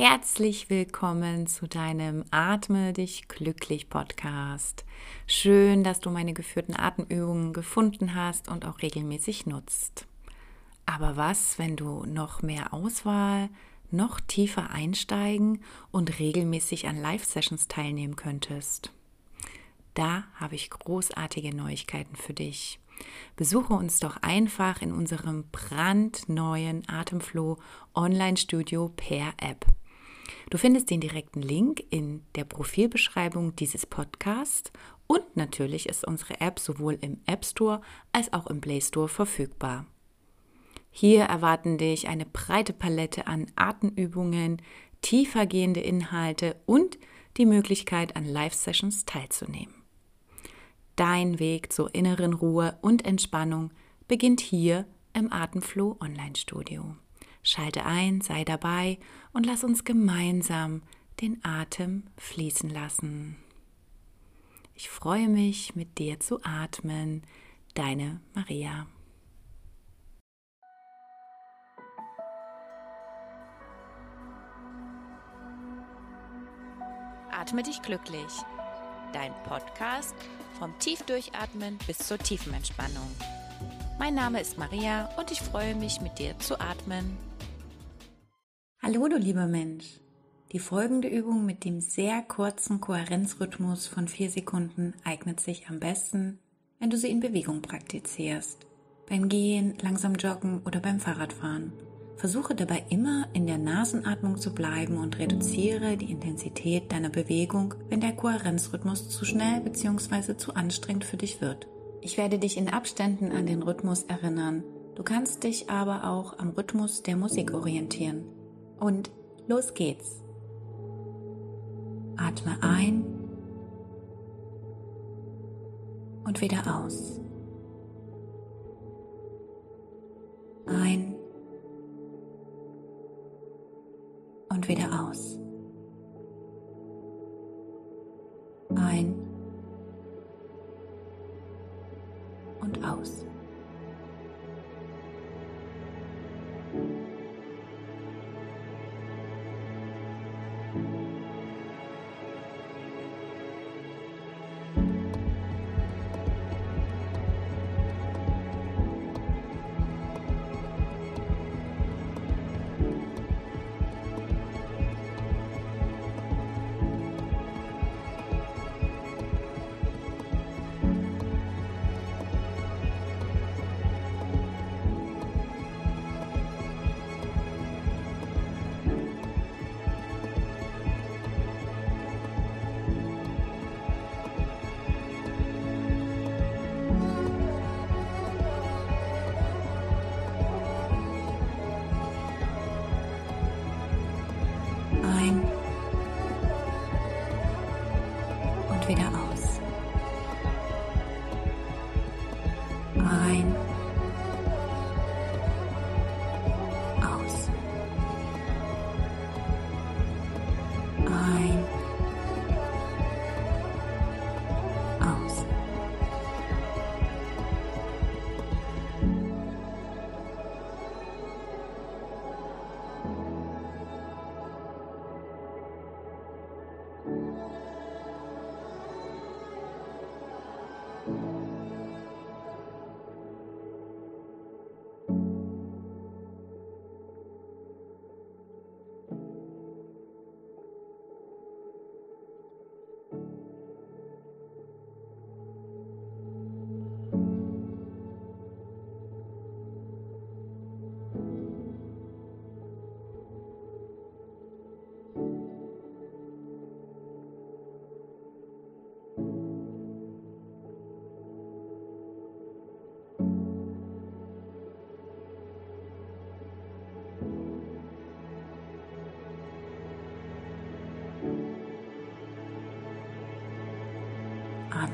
Herzlich willkommen zu deinem Atme dich glücklich Podcast. Schön, dass du meine geführten Atemübungen gefunden hast und auch regelmäßig nutzt. Aber was, wenn du noch mehr Auswahl, noch tiefer einsteigen und regelmäßig an Live-Sessions teilnehmen könntest? Da habe ich großartige Neuigkeiten für dich. Besuche uns doch einfach in unserem brandneuen Atemflow Online-Studio per App. Du findest den direkten Link in der Profilbeschreibung dieses Podcasts und natürlich ist unsere App sowohl im App Store als auch im Play Store verfügbar. Hier erwarten dich eine breite Palette an Atemübungen, tiefergehende Inhalte und die Möglichkeit, an Live-Sessions teilzunehmen. Dein Weg zur inneren Ruhe und Entspannung beginnt hier im Atemflow Online Studio. Schalte ein, sei dabei und lass uns gemeinsam den Atem fließen lassen. Ich freue mich, mit dir zu atmen. Deine Maria. Atme dich glücklich. Dein Podcast vom Tiefdurchatmen bis zur tiefen Entspannung. Mein Name ist Maria und ich freue mich, mit dir zu atmen. Hallo, du lieber Mensch. Die folgende Übung mit dem sehr kurzen Kohärenzrhythmus von vier Sekunden eignet sich am besten, wenn du sie in Bewegung praktizierst. Beim Gehen, langsam Joggen oder beim Fahrradfahren. Versuche dabei immer in der Nasenatmung zu bleiben und reduziere die Intensität deiner Bewegung, wenn der Kohärenzrhythmus zu schnell bzw. zu anstrengend für dich wird. Ich werde dich in Abständen an den Rhythmus erinnern. Du kannst dich aber auch am Rhythmus der Musik orientieren. Und los geht's. Atme ein und wieder aus. Ein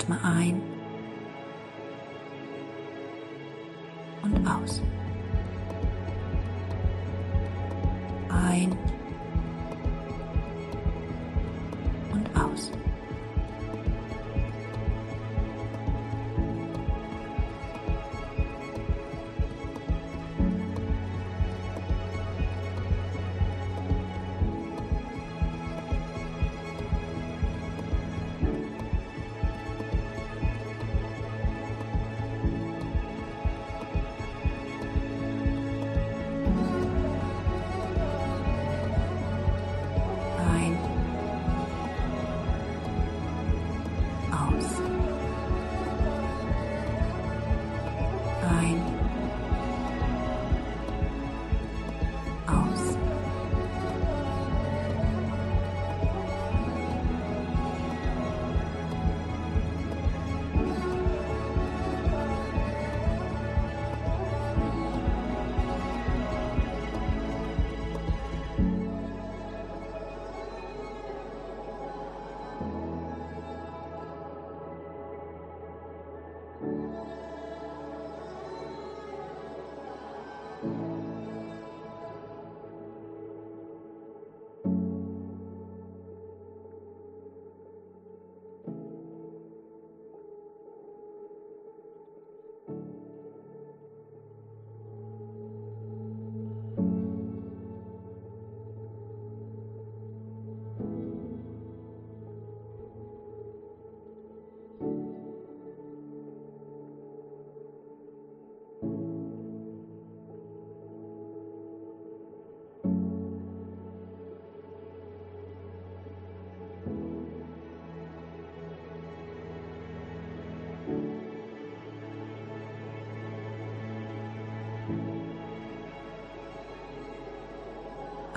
Atme ein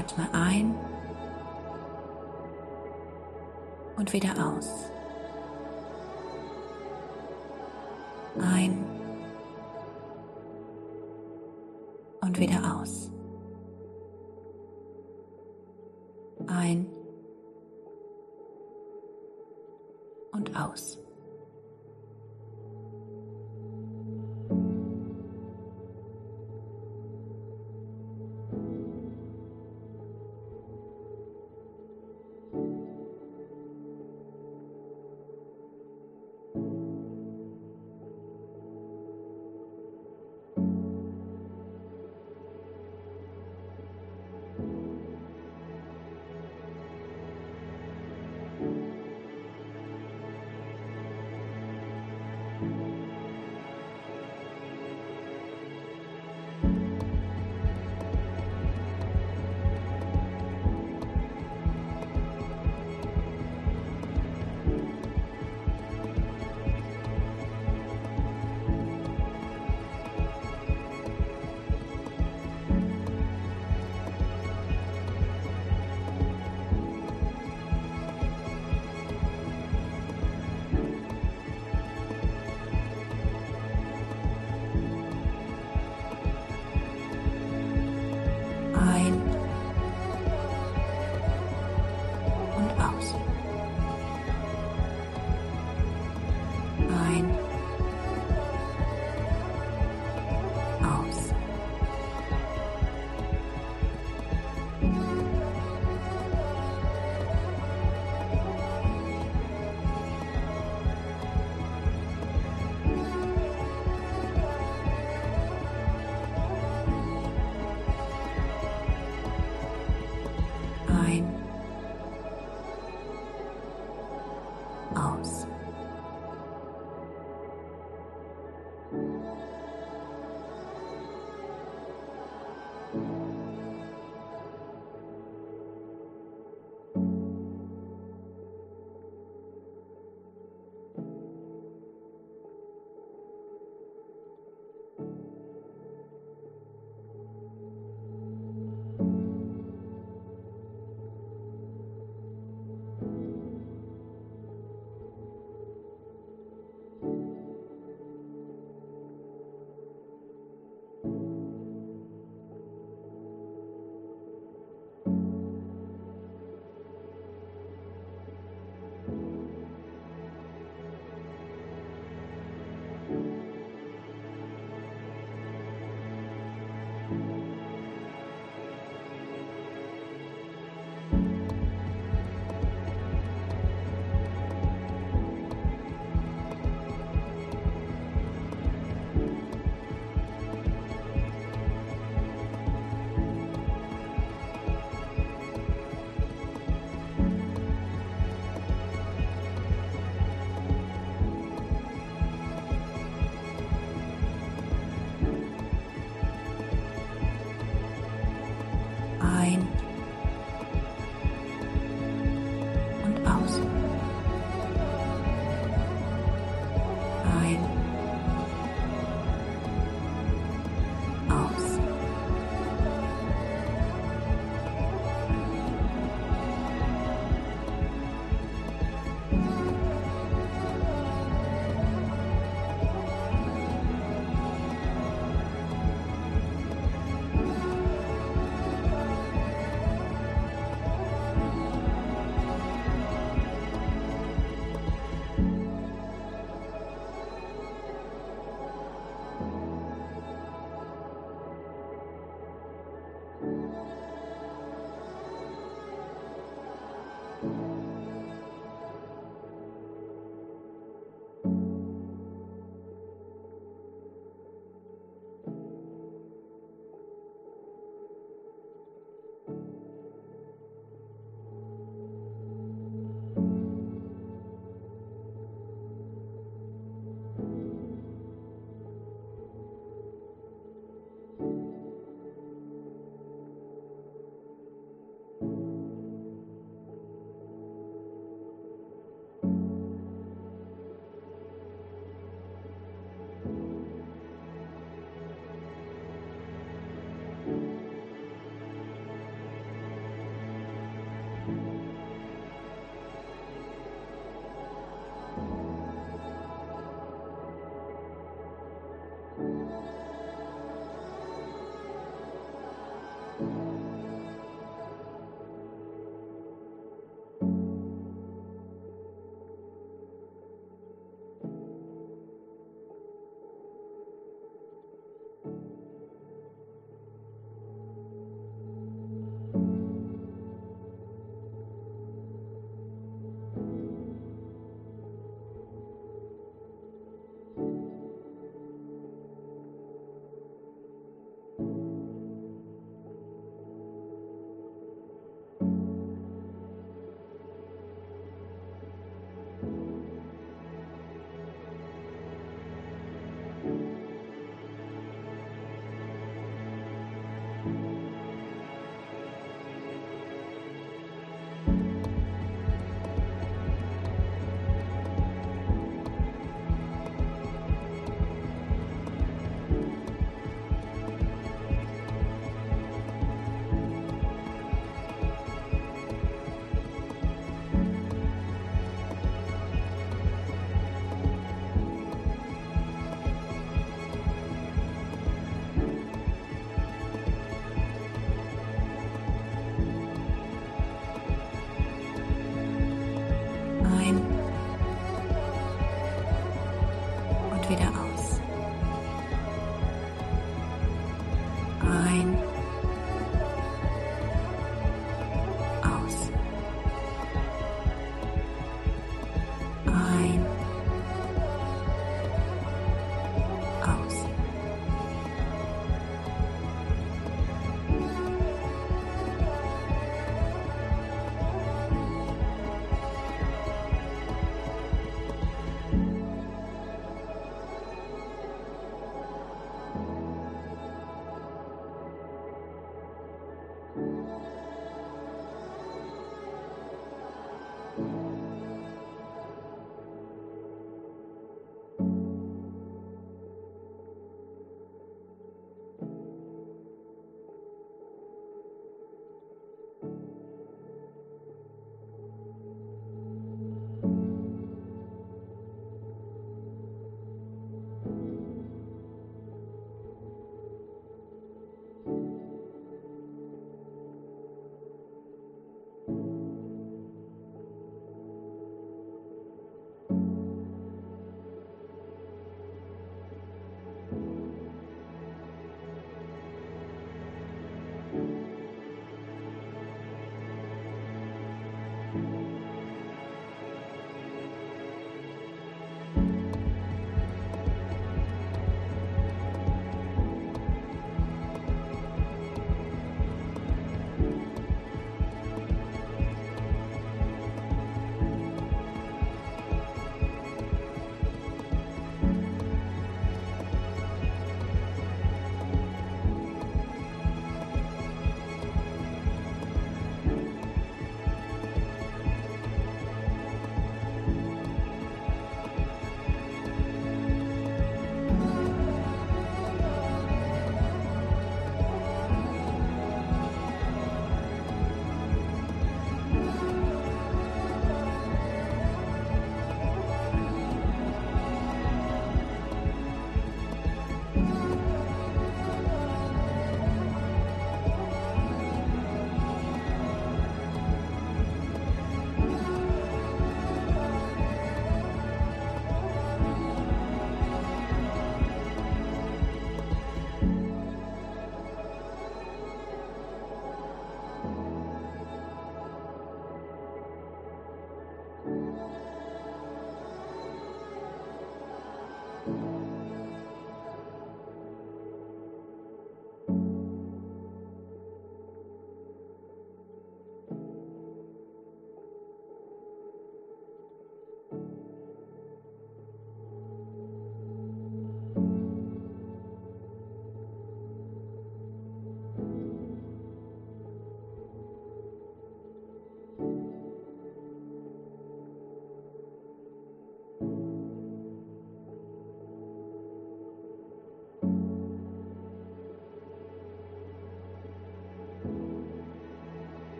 Atme ein und wieder aus. Ein und wieder aus.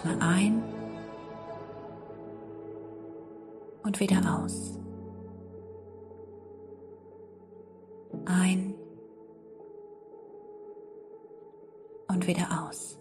Atme ein und wieder aus. Ein und wieder aus.